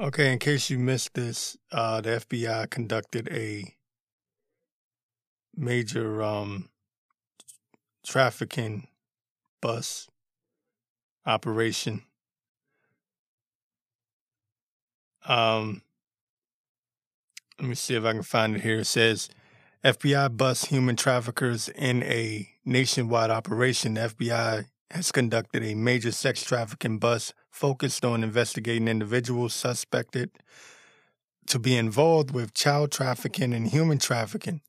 Okay, in case you missed this, uh, the FBI conducted a major um, trafficking bus operation. Um, let me see if I can find it here. It says FBI bust human traffickers in a nationwide operation. The FBI has conducted a major sex trafficking bust focused on investigating individuals suspected to be involved with child trafficking and human trafficking.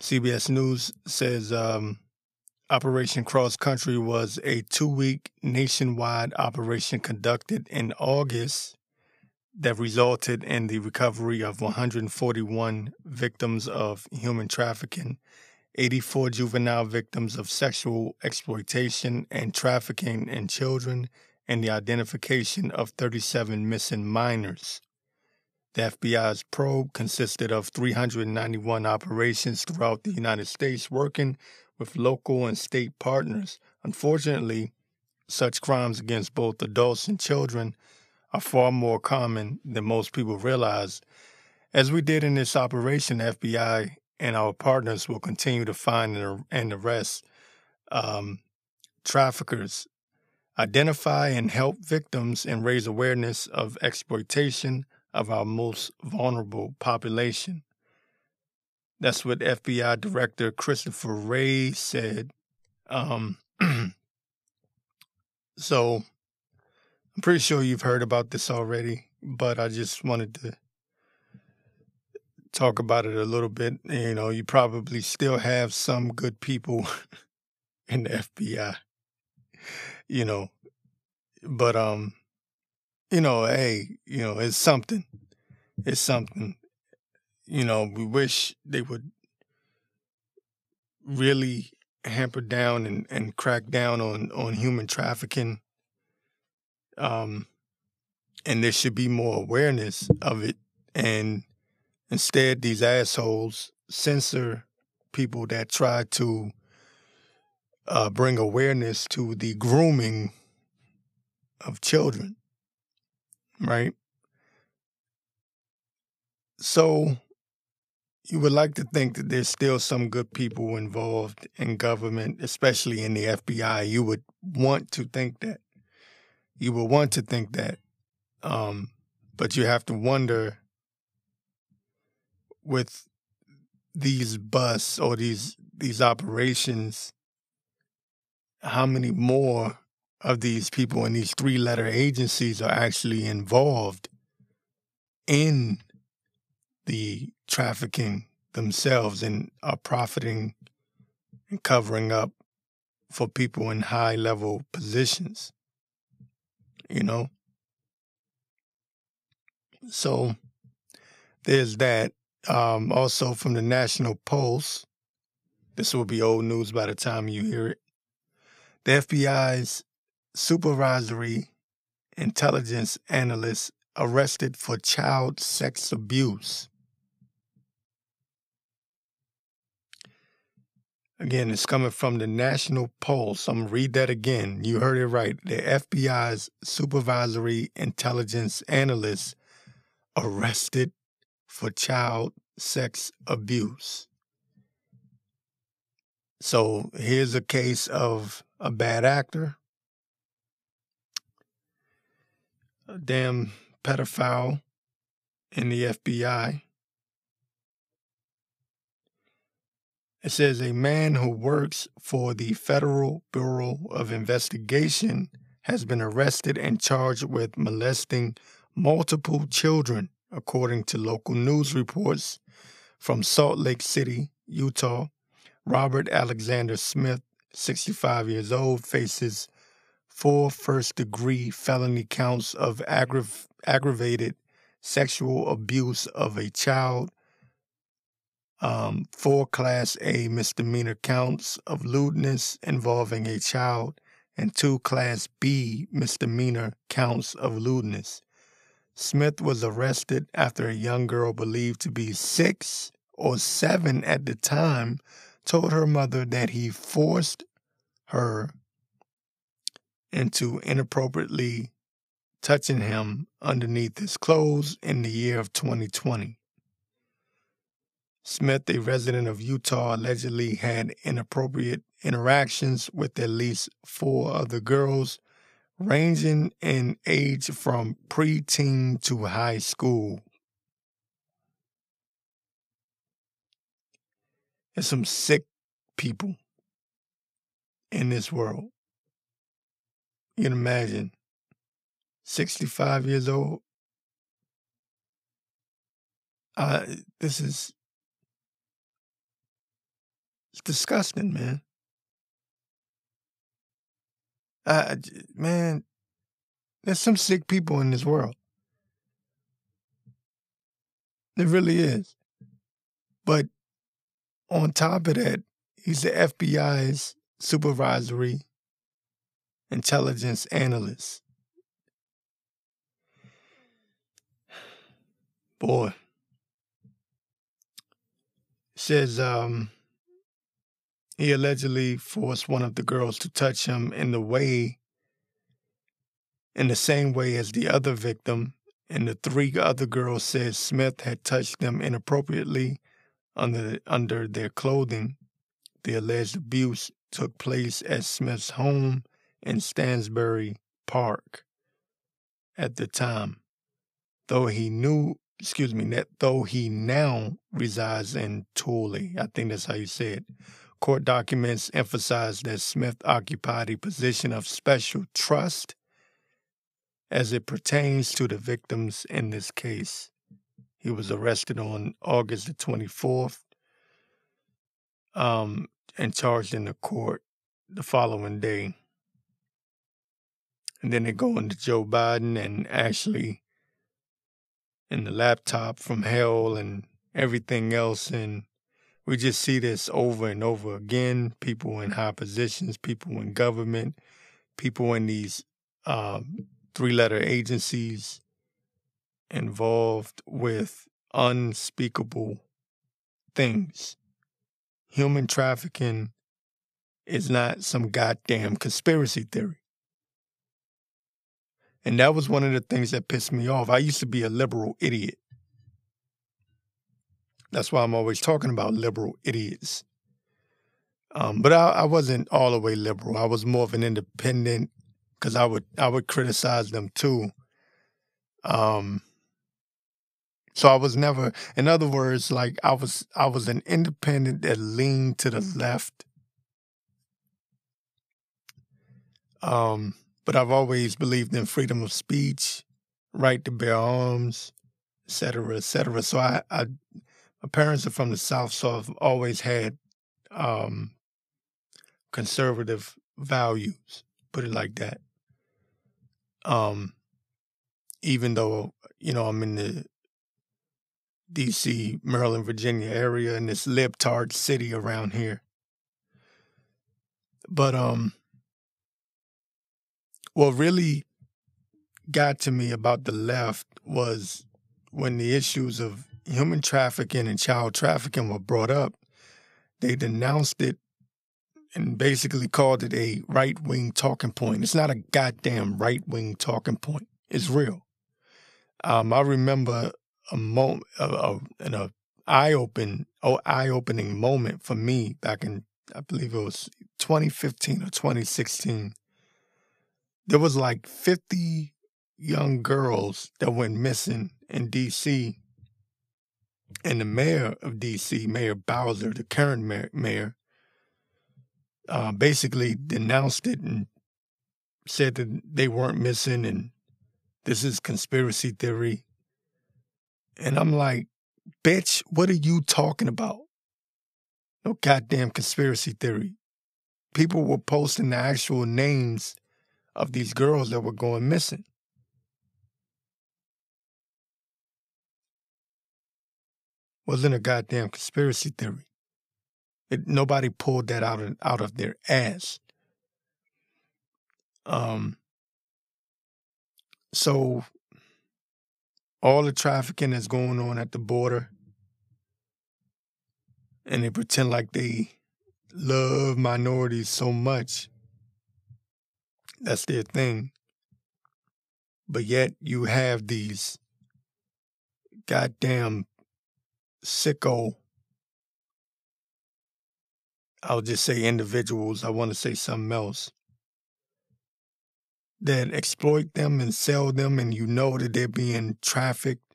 CBS News says um, Operation Cross Country was a two week nationwide operation conducted in August that resulted in the recovery of 141 victims of human trafficking 84 juvenile victims of sexual exploitation and trafficking in children, and the identification of 37 missing minors. The FBI's probe consisted of 391 operations throughout the United States, working with local and state partners. Unfortunately, such crimes against both adults and children are far more common than most people realize. As we did in this operation, FBI and our partners will continue to find and arrest um, traffickers, identify and help victims, and raise awareness of exploitation of our most vulnerable population. That's what FBI Director Christopher Wray said. Um, so I'm pretty sure you've heard about this already, but I just wanted to talk about it a little bit. You know, you probably still have some good people in the FBI. You know, but um, you know, hey, you know, it's something. It's something. You know, we wish they would really hamper down and, and crack down on, on human trafficking. Um, and there should be more awareness of it. And Instead, these assholes censor people that try to uh, bring awareness to the grooming of children, right? So you would like to think that there's still some good people involved in government, especially in the FBI. You would want to think that. You would want to think that. Um, but you have to wonder with these busts or these these operations, how many more of these people in these three letter agencies are actually involved in the trafficking themselves and are profiting and covering up for people in high level positions. You know? So there's that. Um, also from the National Pulse, this will be old news by the time you hear it. The FBI's supervisory intelligence analyst arrested for child sex abuse. Again, it's coming from the National Pulse. I'm to read that again. You heard it right. The FBI's supervisory intelligence analyst arrested for child sex abuse. So here's a case of a bad actor, a damn pedophile in the FBI. It says a man who works for the Federal Bureau of Investigation has been arrested and charged with molesting multiple children according to local news reports from Salt Lake City, Utah. Robert Alexander Smith, 65 years old, faces four first degree felony counts of aggrav- aggravated sexual abuse of a child, um, four Class A misdemeanor counts of lewdness involving a child, and two Class B misdemeanor counts of lewdness. Smith was arrested after a young girl believed to be six or seven at the time told her mother that he forced her into inappropriately touching him underneath his clothes in the year of 2020. Smith, a resident of Utah, allegedly had inappropriate interactions with at least four other girls, ranging in age from preteen to high school. There's some sick people in this world. You can imagine 65 years old. Uh, this is disgusting, man. Uh, man, there's some sick people in this world. There really is. But on top of that, he's the FBI's supervisory intelligence analyst. Boy. says um, he allegedly forced one of the girls to touch him in the way, in the same way as the other victim, and the three other girls said Smith had touched them inappropriately under under their clothing. The alleged abuse took place at Smith's home in Stansbury Park at the time, though he knew, excuse me, that though he now resides in Tooele. I think that's how you say it. Court documents emphasize that Smith occupied a position of special trust as it pertains to the victims in this case. He was arrested on August the 24th um, and charged in the court the following day. And then they go into Joe Biden and Ashley and the laptop from hell and everything else. And we just see this over and over again. People in high positions, people in government, people in these um, three letter agencies involved with unspeakable things. Human trafficking is not some goddamn conspiracy theory. And that was one of the things that pissed me off. I used to be a liberal idiot. That's why I'm always talking about liberal idiots. Um, but I, I, wasn't all the way liberal. I was more of an independent because I would I would criticize them too. Um, so I was never, in other words, like I was I was an independent that leaned to the left. Um, but I've always believed in freedom of speech, right to bear arms, et cetera, et cetera. So I, I my parents are from the South, so I've always had um, conservative values, put it like that. Um, even though, you know, I'm in the DC, Maryland, Virginia area in this libtard city around here. But um what really got to me about the left was when the issues of human trafficking and child trafficking were brought up, they denounced it and basically called it a right wing talking point. It's not a goddamn right wing talking point. It's real. Um, I remember a moment, a, a, an eye open, oh, eye opening moment for me back in, I believe it was 2015 or 2016 there was like 50 young girls that went missing in DC. And the mayor of DC, Mayor Bowser, the current mayor, uh, basically denounced it and said that they weren't missing and this is conspiracy theory. And I'm like, bitch, what are you talking about? No goddamn conspiracy theory. People were posting the actual names of these girls that were going missing. Wasn't a goddamn conspiracy theory. It, nobody pulled that out of, out of their ass. Um, so all the trafficking that's going on at the border, and they pretend like they love minorities so much that's their thing. But yet you have these goddamn sicko, I'll just say individuals, I want to say something else, that exploit them and sell them, and you know that they're being trafficked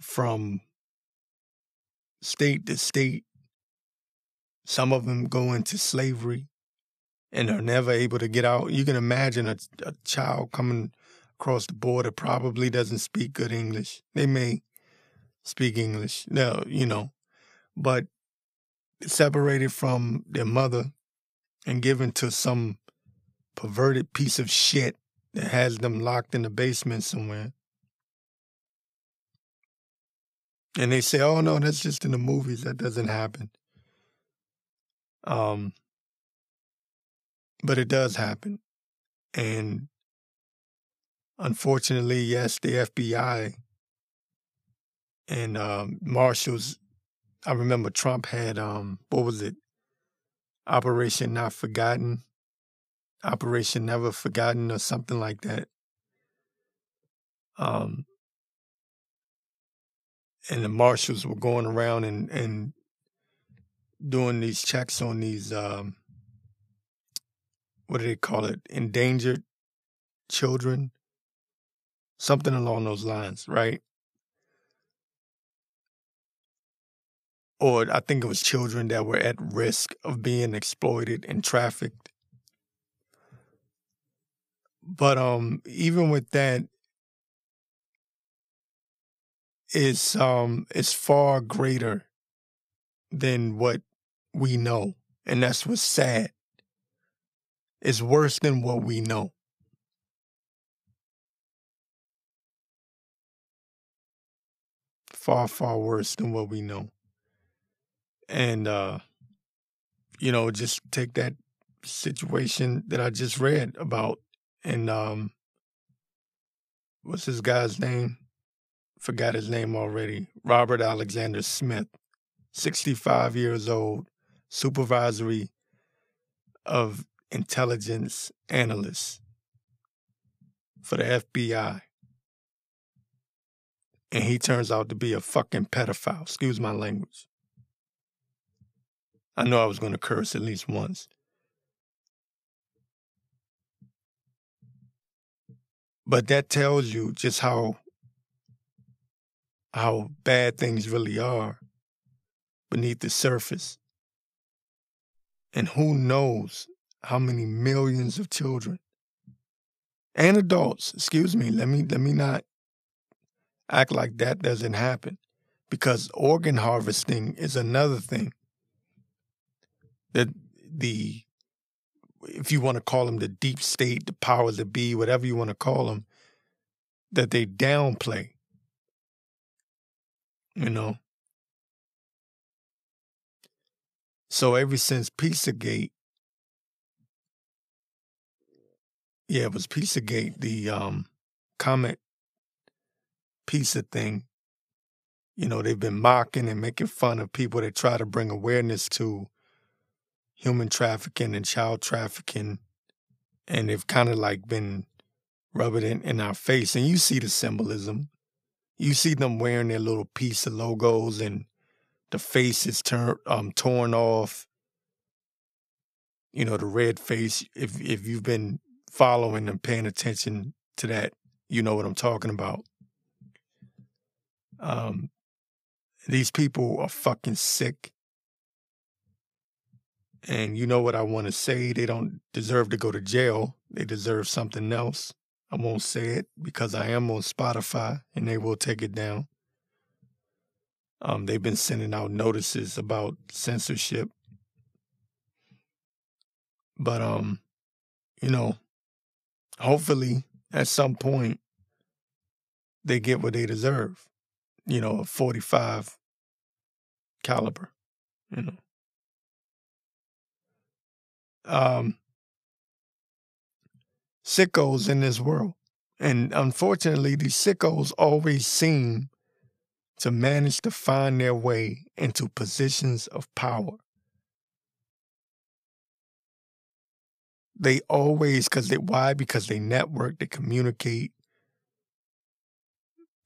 from state to state. Some of them go into slavery and are never able to get out. You can imagine a, a child coming across the border probably doesn't speak good English. They may speak English, no, you know, but separated from their mother and given to some perverted piece of shit that has them locked in the basement somewhere. And they say, "Oh no, that's just in the movies. That doesn't happen." Um, but it does happen, and unfortunately, yes, the FBI and um, marshals. I remember Trump had um, what was it? Operation Not Forgotten, Operation Never Forgotten, or something like that. Um, and the marshals were going around and and doing these checks on these um, what do they call it endangered children something along those lines right or i think it was children that were at risk of being exploited and trafficked but um even with that is um is far greater than what we know. And that's what's sad. It's worse than what we know. Far, far worse than what we know. And uh, you know, just take that situation that I just read about and um what's this guy's name? forgot his name already, Robert Alexander Smith, 65 years old, supervisory of intelligence analyst for the FBI. And he turns out to be a fucking pedophile. Excuse my language. I know I was going to curse at least once. But that tells you just how how bad things really are beneath the surface. And who knows how many millions of children and adults, excuse me, let me let me not act like that doesn't happen because organ harvesting is another thing that the if you want to call them the deep state, the powers that be, whatever you want to call them, that they downplay you know. So ever since Pizzagate, yeah, it was Pizzagate, the um comet pizza thing. You know, they've been mocking and making fun of people that try to bring awareness to human trafficking and child trafficking. And they've kind of like been rubbing it in our face. And you see the symbolism you see them wearing their little piece of logos and the face is turn, um, torn off. You know, the red face. If if you've been following and paying attention to that, you know what I'm talking about. Um, these people are fucking sick. And you know what I want to say? They don't deserve to go to jail. They deserve something else. I won't say it because I am on Spotify and they will take it down. Um, they've been sending out notices about censorship. But um, you know, hopefully at some point they get what they deserve. You know, a 45 caliber, you know. Um sickos in this world. And unfortunately, these sickos always seem to manage to find their way into positions of power. They always, because they, why? Because they network, they communicate,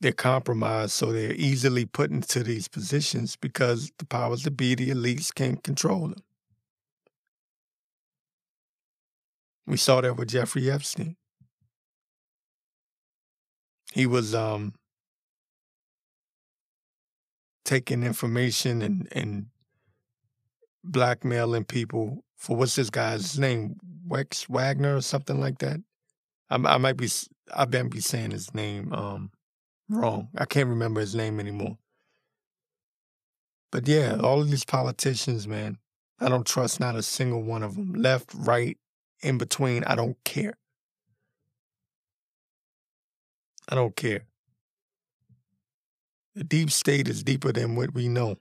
they're compromised, so they're easily put into these positions because the powers that be, the elites, can't control them. We saw that with Jeffrey Epstein. He was um, taking information and, and blackmailing people for what's this guy's name, Wex Wagner or something like that. I, I might be I might be saying his name um, wrong. I can't remember his name anymore. But yeah, all of these politicians, man, I don't trust not a single one of them. Left, right, in between, I don't care. I don't care. The deep state is deeper than what we know,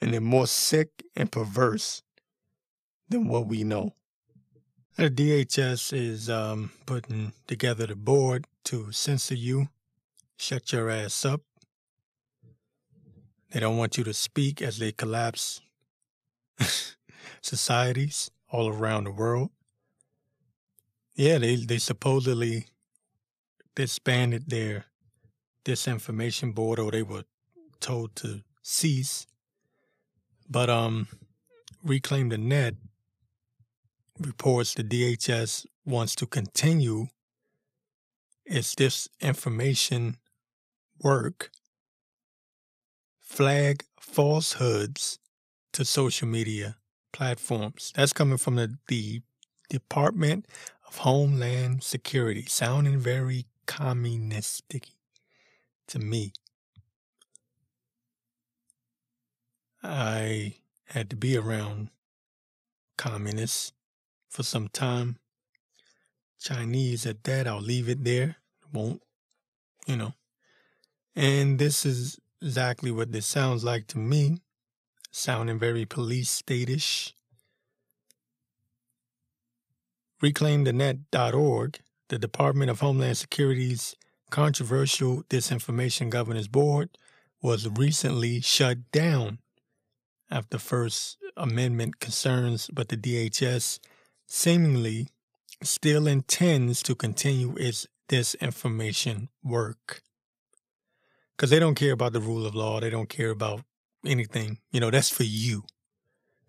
and they're more sick and perverse than what we know. The DHS is um, putting together the board to censor you, shut your ass up. They don't want you to speak as they collapse societies all around the world. Yeah, they, they supposedly disbanded their disinformation board or they were told to cease. But um Reclaim the Net reports the DHS wants to continue its disinformation work, flag falsehoods to social media platforms. That's coming from the, the Department of Homeland Security, sounding very communistic to me. I had to be around communists for some time. Chinese at that, I'll leave it there. Won't, you know. And this is exactly what this sounds like to me, sounding very police statish. ReclaimTheNet.org, the Department of Homeland Security's controversial Disinformation Governance Board, was recently shut down after First Amendment concerns, but the DHS seemingly still intends to continue its disinformation work. Because they don't care about the rule of law, they don't care about anything. You know, that's for you.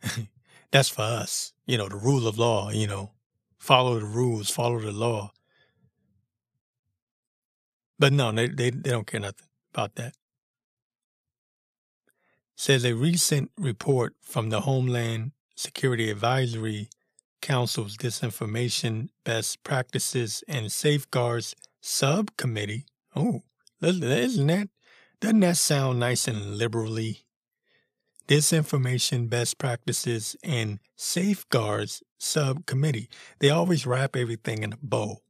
that's for us. You know, the rule of law, you know, follow the rules, follow the law. But no, they, they, they don't care nothing about that. Says a recent report from the Homeland Security Advisory Council's Disinformation Best Practices and Safeguards Subcommittee. Oh, isn't that, doesn't that sound nice and liberally Disinformation Best Practices and Safeguards Subcommittee. They always wrap everything in a bow.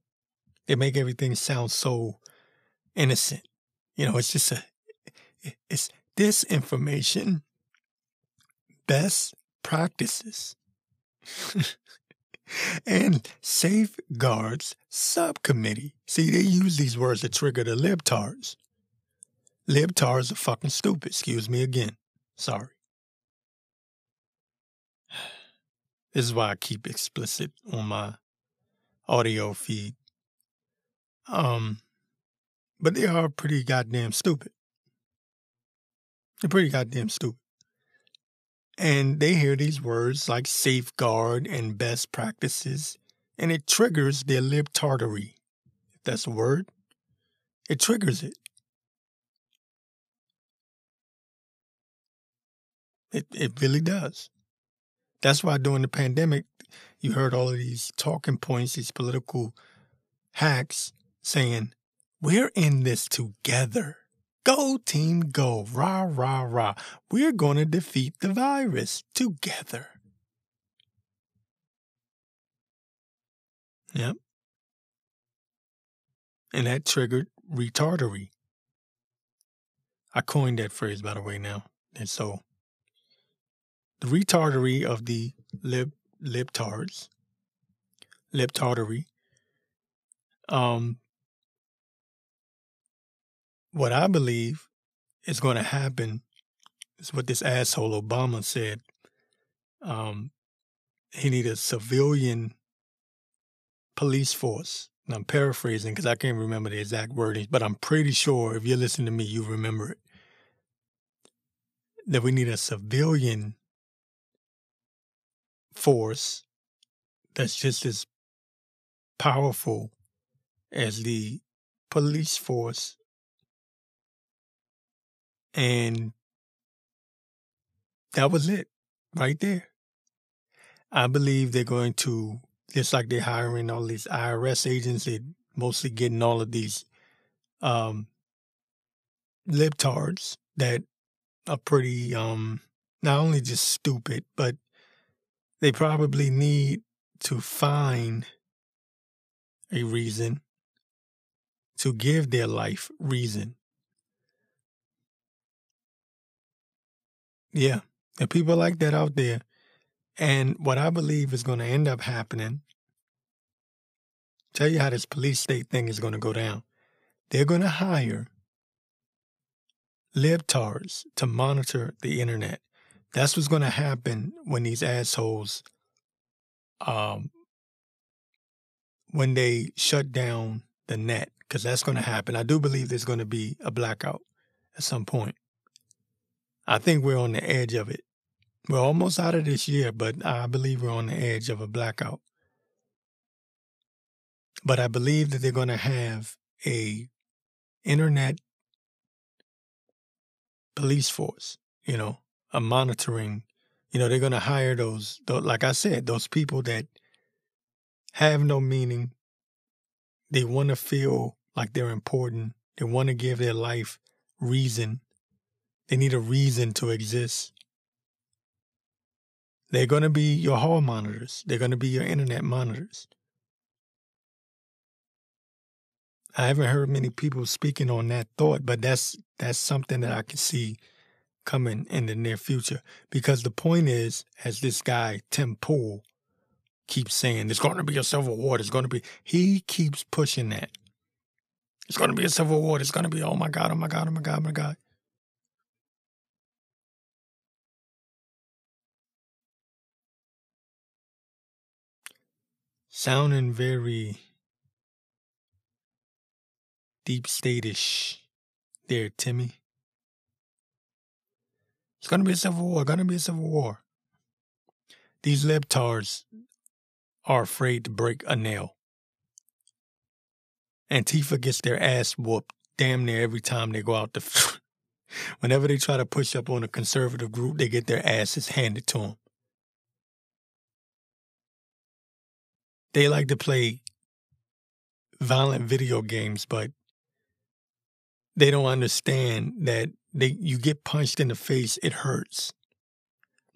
They make everything sound so innocent. You know, it's just a, it's disinformation best practices and safeguards subcommittee. See, they use these words to trigger the libtards. Libtards are fucking stupid. Excuse me again. Sorry. This is why I keep explicit on my audio feed. Um, but they are pretty goddamn stupid. They're pretty goddamn stupid. And they hear these words like safeguard and best practices, and it triggers their libtardery. If that's a word, it triggers it. It it really does. That's why during the pandemic, you heard all of these talking points, these political hacks saying, We're in this together. Go, team, go. Rah, rah, rah. We're going to defeat the virus together. Yep. And that triggered retardery. I coined that phrase, by the way, now. And so the retardery of the lib libtards, libtardery. Um, what I believe is going to happen is what this asshole Obama said. Um, he need a civilian police force and I'm paraphrasing because I can't remember the exact wording, but I'm pretty sure if you're listening to me, you remember it. That we need a civilian force that's just as powerful as the police force. And that was it right there. I believe they're going to, just like they're hiring all these IRS agents, they're mostly getting all of these um, libtards that are pretty, um, not only just stupid, but they probably need to find a reason to give their life reason. Yeah, there are people like that out there. And what I believe is going to end up happening, tell you how this police state thing is going to go down. They're going to hire libtards to monitor the internet. That's what's going to happen when these assholes, um, when they shut down the net because that's going to happen. I do believe there's going to be a blackout at some point. I think we're on the edge of it. We're almost out of this year, but I believe we're on the edge of a blackout. But I believe that they're going to have a internet police force, you know, a monitoring, you know, they're going to hire those, like I said, those people that have no meaning. They want to feel like they're important. They want to give their life reason. They need a reason to exist. They're going to be your hall monitors. They're going to be your internet monitors. I haven't heard many people speaking on that thought, but that's that's something that I can see coming in the near future. Because the point is, as this guy Tim Pool keeps saying, "There's going to be a civil war." There's going to be. He keeps pushing that. It's going to be a civil war. It's going to be, oh my God, oh my God, oh my God, oh my God. Sounding very deep statish there, Timmy. It's going to be a civil war. It's going to be a civil war. These libtards are afraid to break a nail. Antifa gets their ass whooped damn near every time they go out to. Whenever they try to push up on a conservative group, they get their asses handed to them. They like to play violent video games, but they don't understand that they you get punched in the face, it hurts.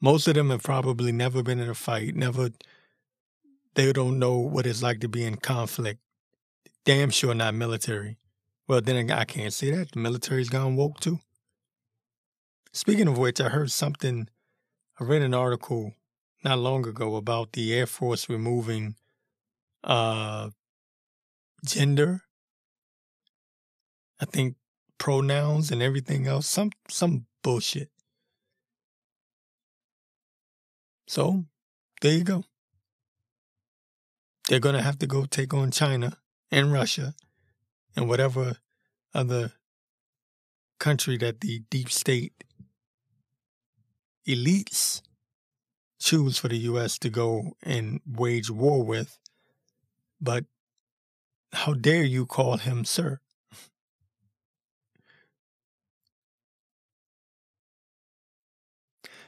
Most of them have probably never been in a fight, never they don't know what it's like to be in conflict damn sure not military. Well, then I can't say that. The military's gone woke too. Speaking of which, I heard something, I read an article not long ago about the Air Force removing uh, gender. I think pronouns and everything else. Some some bullshit. So there you go. They're gonna have to go take on China and Russia and whatever other country that the deep state elites choose for the U.S. to go and wage war with. But how dare you call him sir?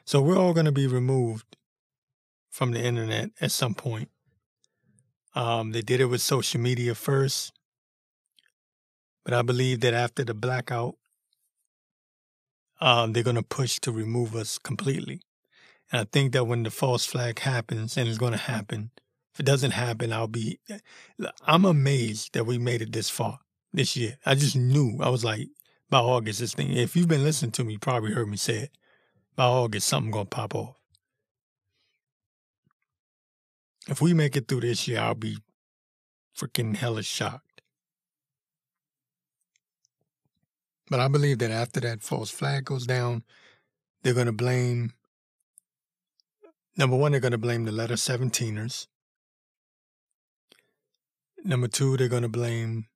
So we're all going to be removed from the internet at some point. Um, they did it with social media first, but I believe that after the blackout, um, they're going to push to remove us completely. And I think that when the false flag happens, and it's going to happen, if it doesn't happen, I'll be. I'm amazed that we made it this far this year. I just knew. I was like, by August, this thing. If you've been listening to me, you probably heard me say it. By August, something gonna pop off. If we make it through this year, I'll be freaking hella shocked. But I believe that after that false flag goes down, they're to blame, number one, they're to blame the letter 17ers. Number two, they're to blame,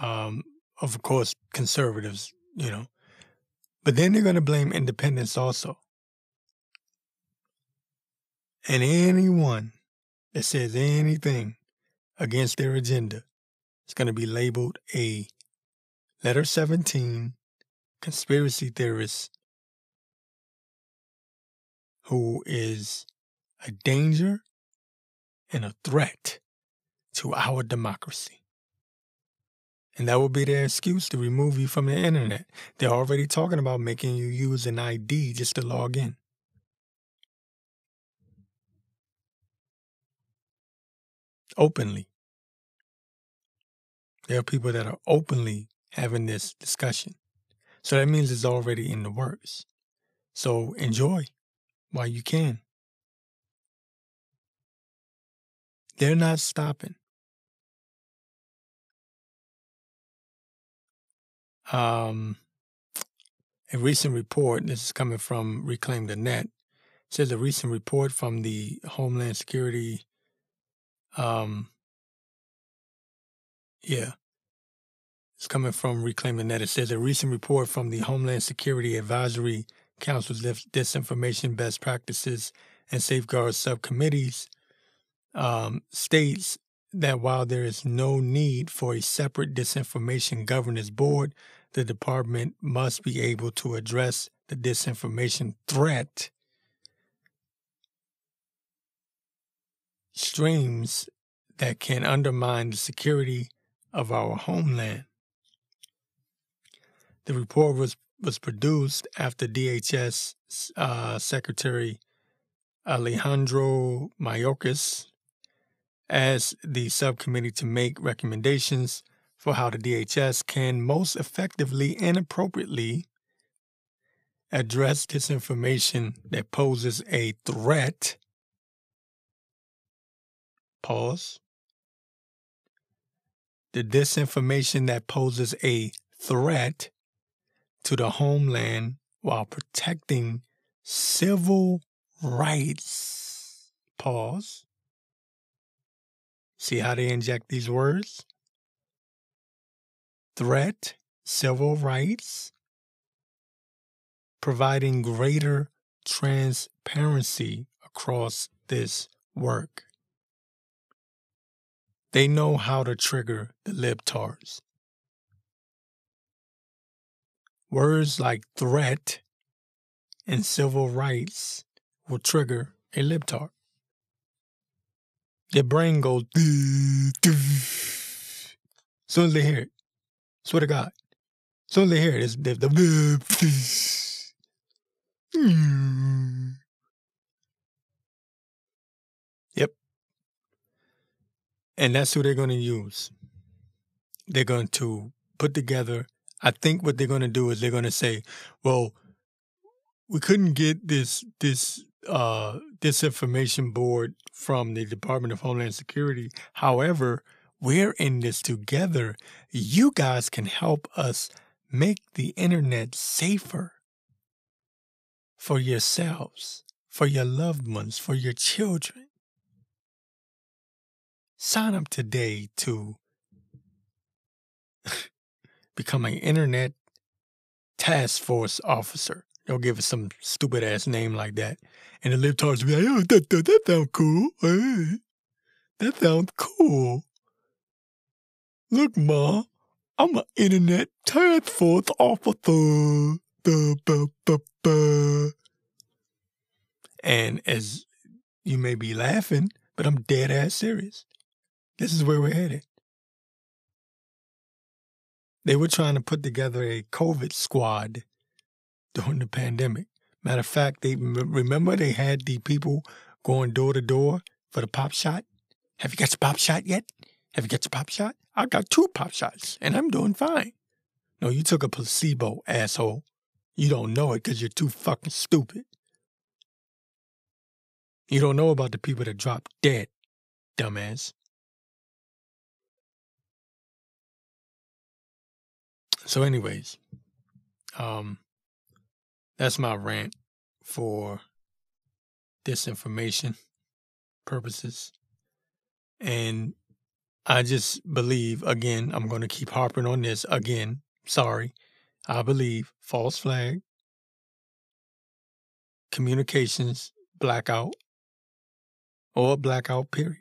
um, of course, conservatives, you know, but then they're going to blame independence also. And anyone that says anything against their agenda is going to be labeled a letter 17 conspiracy theorist who is a danger and a threat to our democracy. And that will be their excuse to remove you from the internet. They're already talking about making you use an ID just to log in. Openly. There are people that are openly having this discussion. So that means it's already in the works. So enjoy while you can. They're not stopping. Um, a recent report, this is coming from Reclaim the Net, says a recent report from the Homeland Security, um, yeah, it's coming from Reclaim the Net. It says a recent report from the Homeland Security Advisory Council's Disinformation Best Practices and Safeguards Subcommittees um, states that while there is no need for a separate disinformation governance board, the department must be able to address the disinformation threat streams that can undermine the security of our homeland. The report was, was produced after DHS uh, Secretary Alejandro Mayorkas as the subcommittee to make recommendations for how the DHS can most effectively and appropriately address disinformation that poses a threat. Pause. The disinformation that poses a threat to the homeland while protecting civil rights. Pause. See how they inject these words? Threat, civil rights, providing greater transparency across this work. They know how to trigger the libtards. Words like threat and civil rights will trigger a libtard. Their brain goes as soon as they hear it. Swear to God. As soon as they hear it, it's the, the Yep. And that's who they're going to use. They're going to put together I think what they're going to do is they're going to say, well, we couldn't get this this uh, disinformation board from the Department of Homeland Security. However, we're in this together. You guys can help us make the internet safer for yourselves, for your loved ones, for your children. Sign up today to become an internet task force officer. They'll give us some stupid ass name like that. And the libtards will be like, oh, that, that, that sounds cool. Hey, that sounds cool. Look, Ma, I'm an internet task force officer. Da, ba, ba, ba. And as you may be laughing, but I'm dead ass serious. This is where we're headed. They were trying to put together a COVID squad during the pandemic. Matter of fact, they remember they had the people going door to door for the pop shot. Have you got your pop shot yet? Have you got your pop shot? I got two pop shots and I'm doing fine. No, you took a placebo, asshole. You don't know it because you're too fucking stupid. You don't know about the people that dropped dead, dumbass. So, anyways, um, that's my rant for disinformation purposes. And I just believe, again, I'm going to keep harping on this again. Sorry. I believe false flag, communications blackout, or blackout period.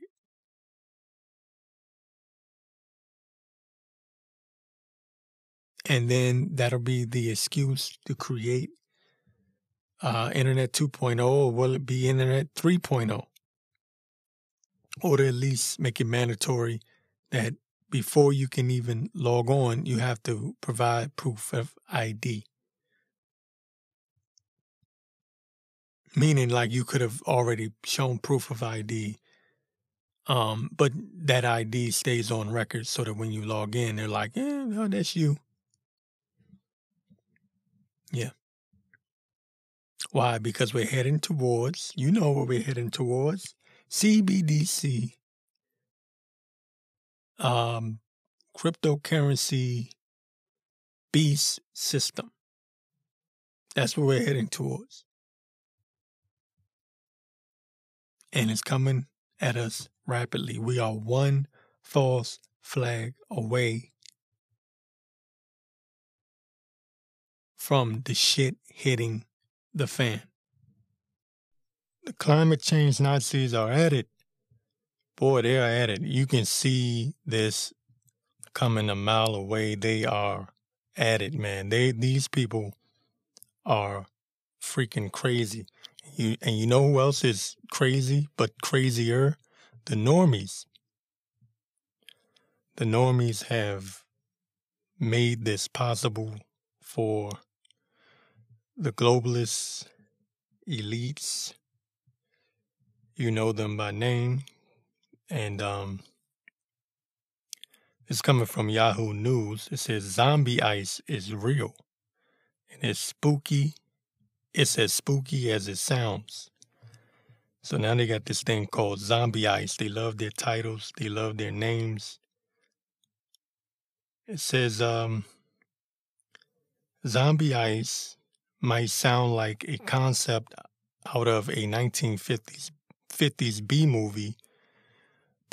And then that'll be the excuse to create uh, Internet 2.0, or will it be Internet 3.0? Or to at least make it mandatory that before you can even log on, you have to provide proof of ID. Meaning, like you could have already shown proof of ID, um, but that ID stays on record so that when you log in, they're like, "Yeah, no, that's you." Yeah. Why? Because we're heading towards, you know what we're heading towards CBDC um, cryptocurrency beast system. That's what we're heading towards. And it's coming at us rapidly. We are one false flag away from the shit hitting the fan. The climate change Nazis are at it boy, they are at it. You can see this coming a mile away. They are at it, man. They these people are freaking crazy. You and you know who else is crazy but crazier? The normies. The normies have made this possible for the globalists, elites. You know them by name and um, it's coming from Yahoo News. It says zombie ice is real, and it's spooky. It's as spooky as it sounds. So now they got this thing called zombie ice. They love their titles. They love their names. It says um, zombie ice might sound like a concept out of a 1950s 50s B movie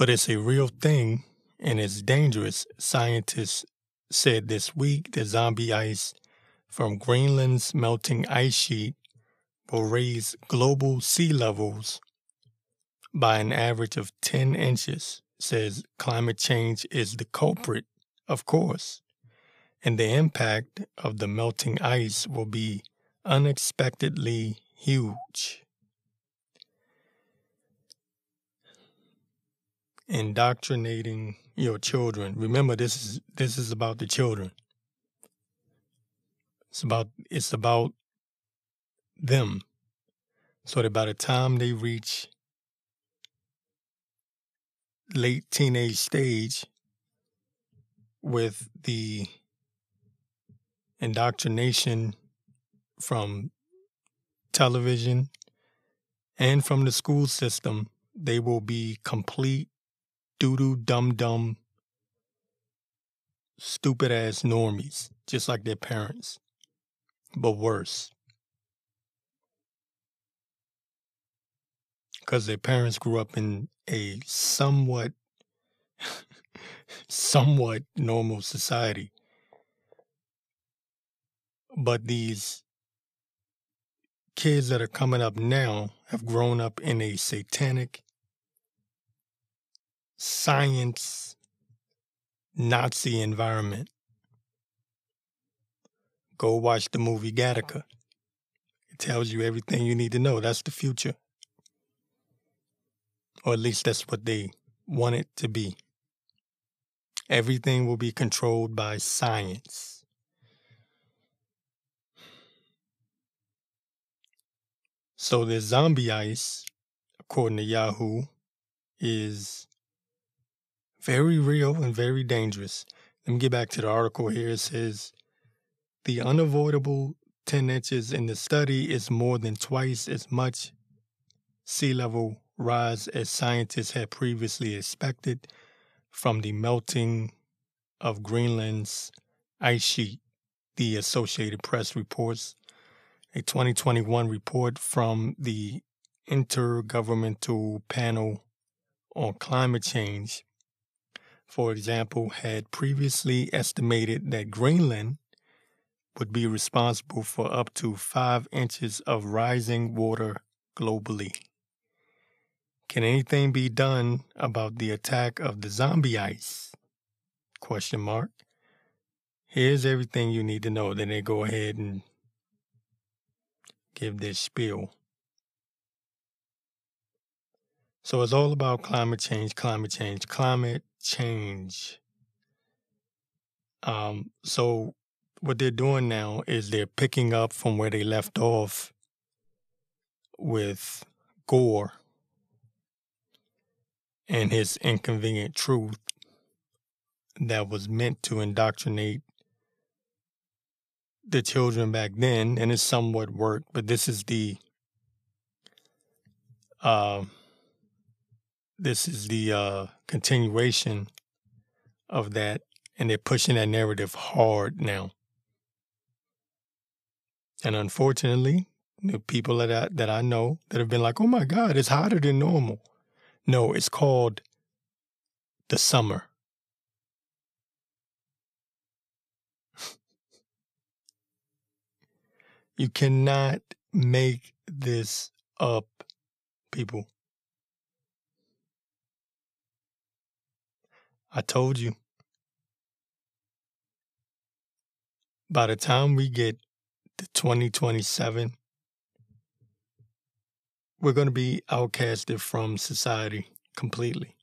but it's a real thing and it's dangerous. Scientists said this week that zombie ice from Greenland's melting ice sheet will raise global sea levels by an average of 10 inches. Says climate change is the culprit, of course, and the impact of the melting ice will be unexpectedly huge. indoctrinating your children. Remember, this is this is about the children. It's about it's about them. So that by the time they reach late teenage stage with the indoctrination from television and from the school system, they will be complete doo doo dum dum, stupid ass normies, just like their parents, but worse. Because their parents grew up in a somewhat, somewhat normal society. But these kids that are coming up now have grown up in a satanic science Nazi environment. Go watch the movie Gattaca. It tells you everything you need to know. That's the future. Or at least that's what they want it to be. Everything will be controlled by science. So the zombie ice, according to Yahoo, is very real and very dangerous. Let me get back to the article here. It says the unavoidable 10 inches in the study is more than twice as much sea level rise as scientists had previously expected from the melting of Greenland's ice sheet, the Associated Press reports. A 2021 report from the Intergovernmental Panel on Climate Change for example, had previously estimated that Greenland would be responsible for up to five inches of rising water globally. Can anything be done about the attack of the zombie ice? Question mark. Here's everything you need to know. Then they go ahead and give this spiel. So it's all about climate change, climate change, climate change. Um, so what they're doing now is they're picking up from where they left off with Gore and his inconvenient truth that was meant to indoctrinate the children back then, and it somewhat worked, but this is the uh, this is the uh, continuation of that, and they're pushing that narrative hard now. And unfortunately, the people that I, that I know that have been like, "Oh my God, it's hotter than normal." No, it's called the summer. You cannot make this up, people. I told you. By the time we get to 2027, we're going to be outcasted from society completely.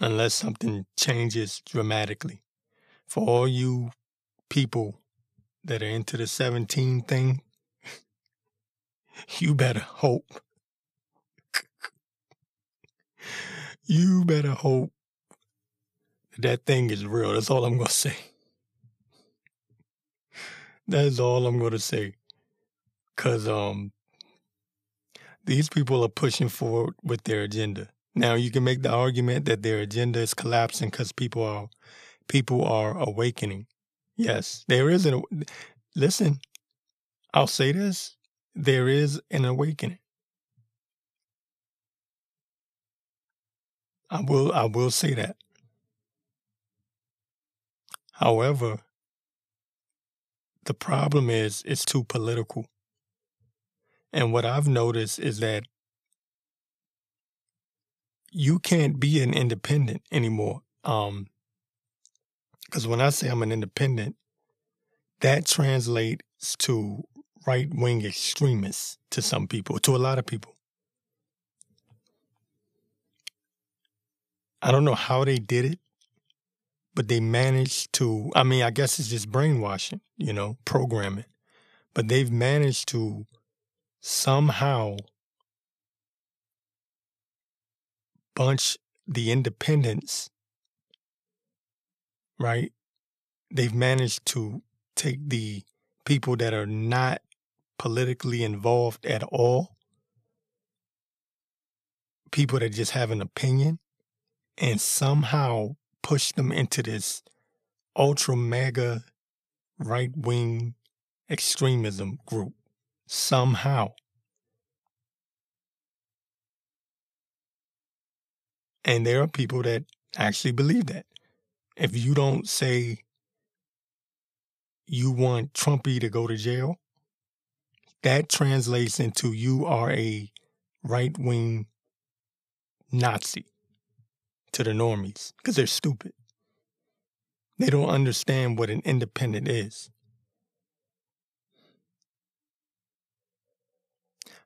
Unless something changes dramatically. For all you people that are into the 17 thing, you better hope. you better hope that, that thing is real. That's all I'm going to say. That's all I'm going to say. Cause um these people are pushing forward with their agenda. Now you can make the argument that their agenda is collapsing because people are people are awakening. Yes, there is an listen. I'll say this: there is an awakening. I will. I will say that. However, the problem is it's too political. And what I've noticed is that you can't be an independent anymore. Um, because when I say I'm an independent, that translates to right wing extremists to some people, to a lot of people. I don't know how they did it, but they managed to. I mean, I guess it's just brainwashing, you know, programming. But they've managed to somehow bunch the independents, right? They've managed to take the people that are not politically involved at all, people that just have an opinion, and somehow push them into this ultra mega right wing extremism group somehow. And there are people that actually believe that. If you don't say you want Trumpy to go to jail, that translates into you are a right wing Nazi to the normies because they're stupid. They don't understand what an independent is.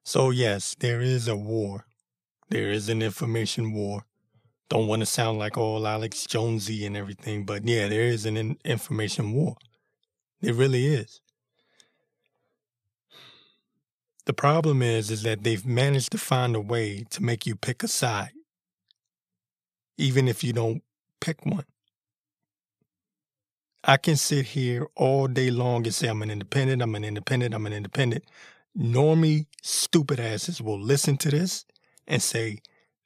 So, yes, there is a war. There is an information war. Don't want to sound like all Alex Jonesy and everything, but yeah, there is an in- information war. It really is. The problem is, is that they've managed to find a way to make you pick a side, even if you don't pick one. I can sit here all day long and say I'm an independent, I'm an independent, I'm an independent, normie stupid asses will listen to this and say,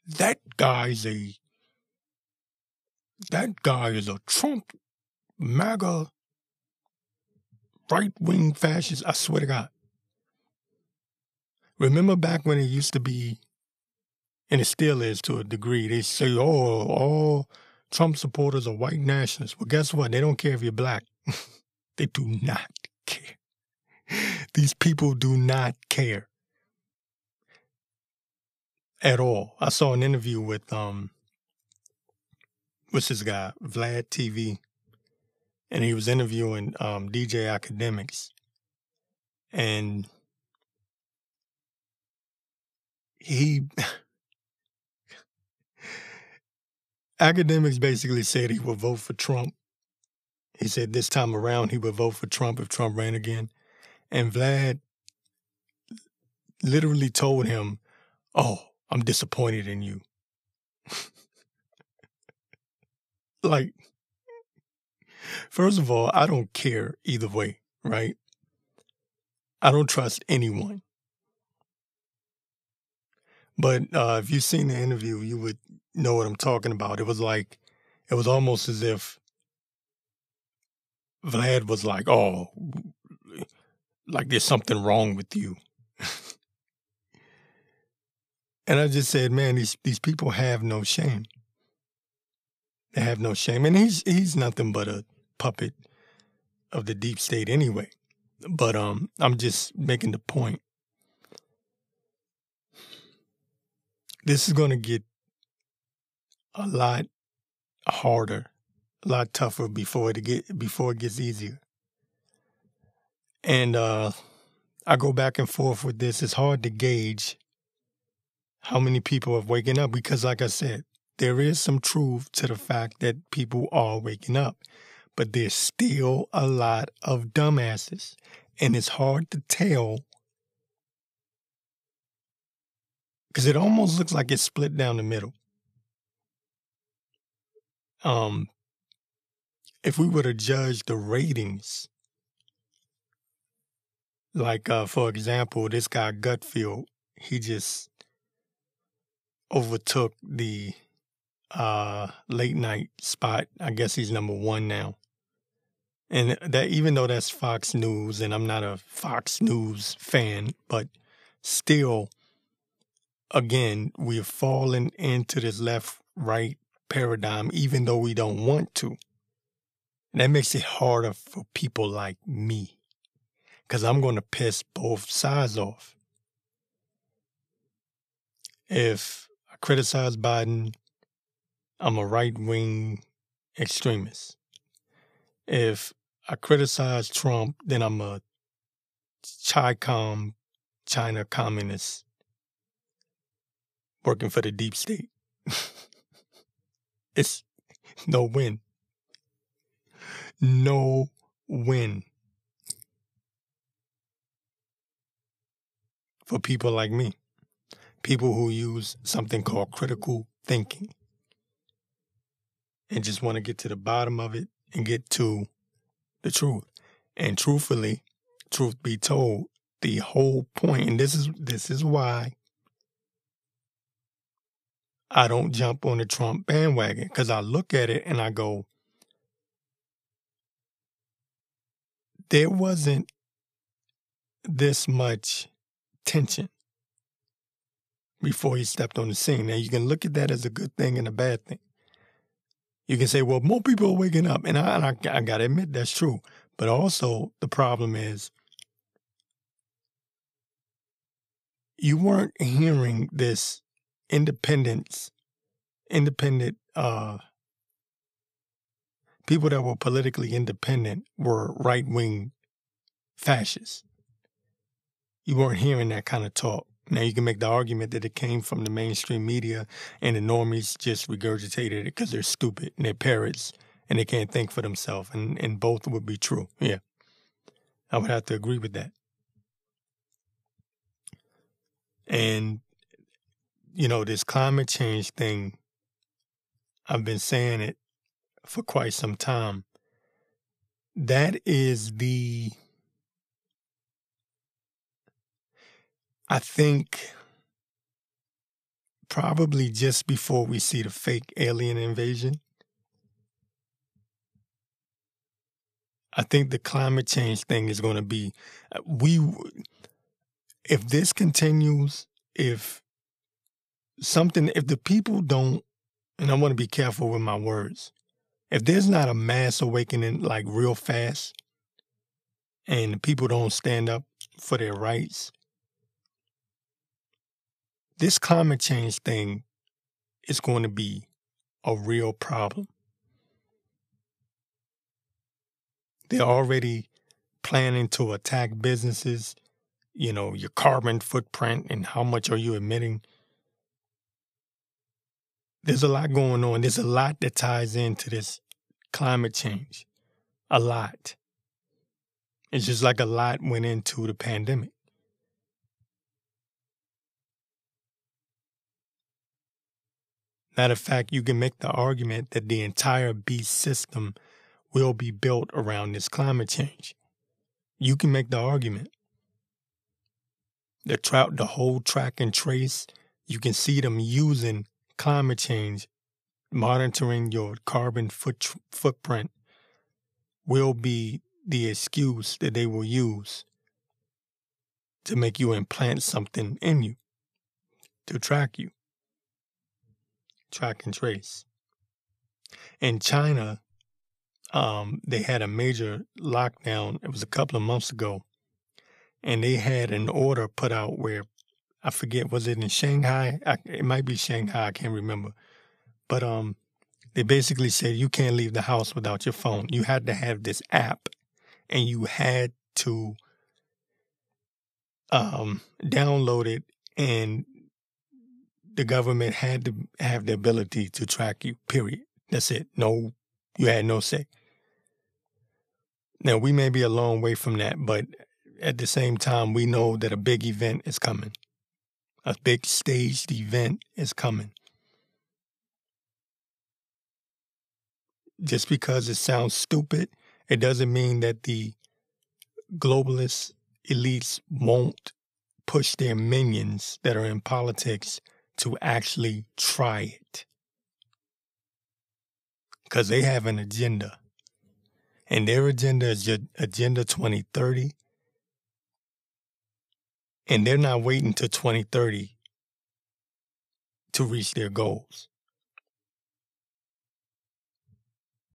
that guy's a that guy is a Trump MAGA right wing fascist. I swear to God. Remember back when it used to be And it still is to a degree. They say, oh, all Trump supporters are white nationalists. Well, guess what? They don't care if you're black. they do not care. These people do not care at all. I saw an interview with um what's this guy? Vlad TV. And he was interviewing um DJ Akademiks. And he Akademiks basically said he would vote for Trump. He said this time around he would vote for Trump if Trump ran again. And Vlad literally told him, Oh, I'm disappointed in you. like, first of all, I don't care either way, right? I don't trust anyone. But uh, if you've seen the interview, you would know what I'm talking about. It was like, it was almost as if Vlad was like, oh, like there's something wrong with you. and I just said, man, these these people have no shame. They have no shame. And he's he's nothing but a puppet of the deep state anyway. But um I'm just making the point. This is gonna get a lot harder, a lot tougher before it get before it gets easier. And uh, I go back and forth with this. It's hard to gauge how many people have waking up because, like I said, there is some truth to the fact that people are waking up, but there's still a lot of dumbasses, and it's hard to tell because it almost looks like it's split down the middle. Um, if we were to judge the ratings like, uh, for example, this guy Gutfeld, he just overtook the uh, late night spot. I guess he's number one now. And that even though that's Fox News, and I'm not a Fox News fan, but still, again, we've fallen into this left right paradigm, even though we don't want to. And that makes it harder for people like me because I'm going to piss both sides off. If I criticize Biden, I'm a right wing extremist. If I criticize Trump, then I'm a Chi-Com, China communist working for the deep state. it's no win. No win. for people like me, people who use something called critical thinking and just want to get to the bottom of it and get to the truth. And truthfully, truth be told, the whole point, and this is this is why I don't jump on the Trump bandwagon because I look at it and I go, there wasn't this much tension before he stepped on the scene. Now, you can look at that as a good thing and a bad thing. You can say, well, more people are waking up. And I, and I, I got to admit, that's true. But also, the problem is you weren't hearing this independence, independent, uh, people that were politically independent were right wing fascists you weren't hearing that kind of talk. Now you can make the argument that it came from the mainstream media and the normies just regurgitated it because they're stupid and they're parrots and they can't think for themselves. And, and both would be true. Yeah. I would have to agree with that. And, you know, this climate change thing, I've been saying it for quite some time. That is the I think probably just before we see the fake alien invasion. I think the climate change thing is going to be uh, we if this continues if something, if the people don't, and I want to be careful with my words, if there's not a mass awakening like real fast and people don't stand up for their rights, this climate change thing is going to be a real problem. They're already planning to attack businesses, you know, your carbon footprint and how much are you emitting. There's a lot going on. There's a lot that ties into this climate change. A lot. It's just like a lot went into the pandemic. Matter of fact, you can make the argument that the entire beast system will be built around this climate change. You can make the argument. The trout, the whole track and trace, you can see them using climate change, monitoring your carbon foot, footprint will be the excuse that they will use to make you implant something in you to track you, track and trace. In China, um, they had a major lockdown. It was a couple of months ago, and they had an order put out where I forget was it in Shanghai? I, it might be Shanghai. I can't remember, but um, they basically said you can't leave the house without your phone. You had to have this app, and you had to um download it, and the government had to have the ability to track you. Period. That's it. No, you had no say. Now, we may be a long way from that, but at the same time, we know that a big event is coming. A big staged event is coming. Just because it sounds stupid, it doesn't mean that the globalist elites won't push their minions that are in politics to actually try it. Because they have an agenda and their agenda is Agenda 2030. And they're not waiting to 2030 to reach their goals.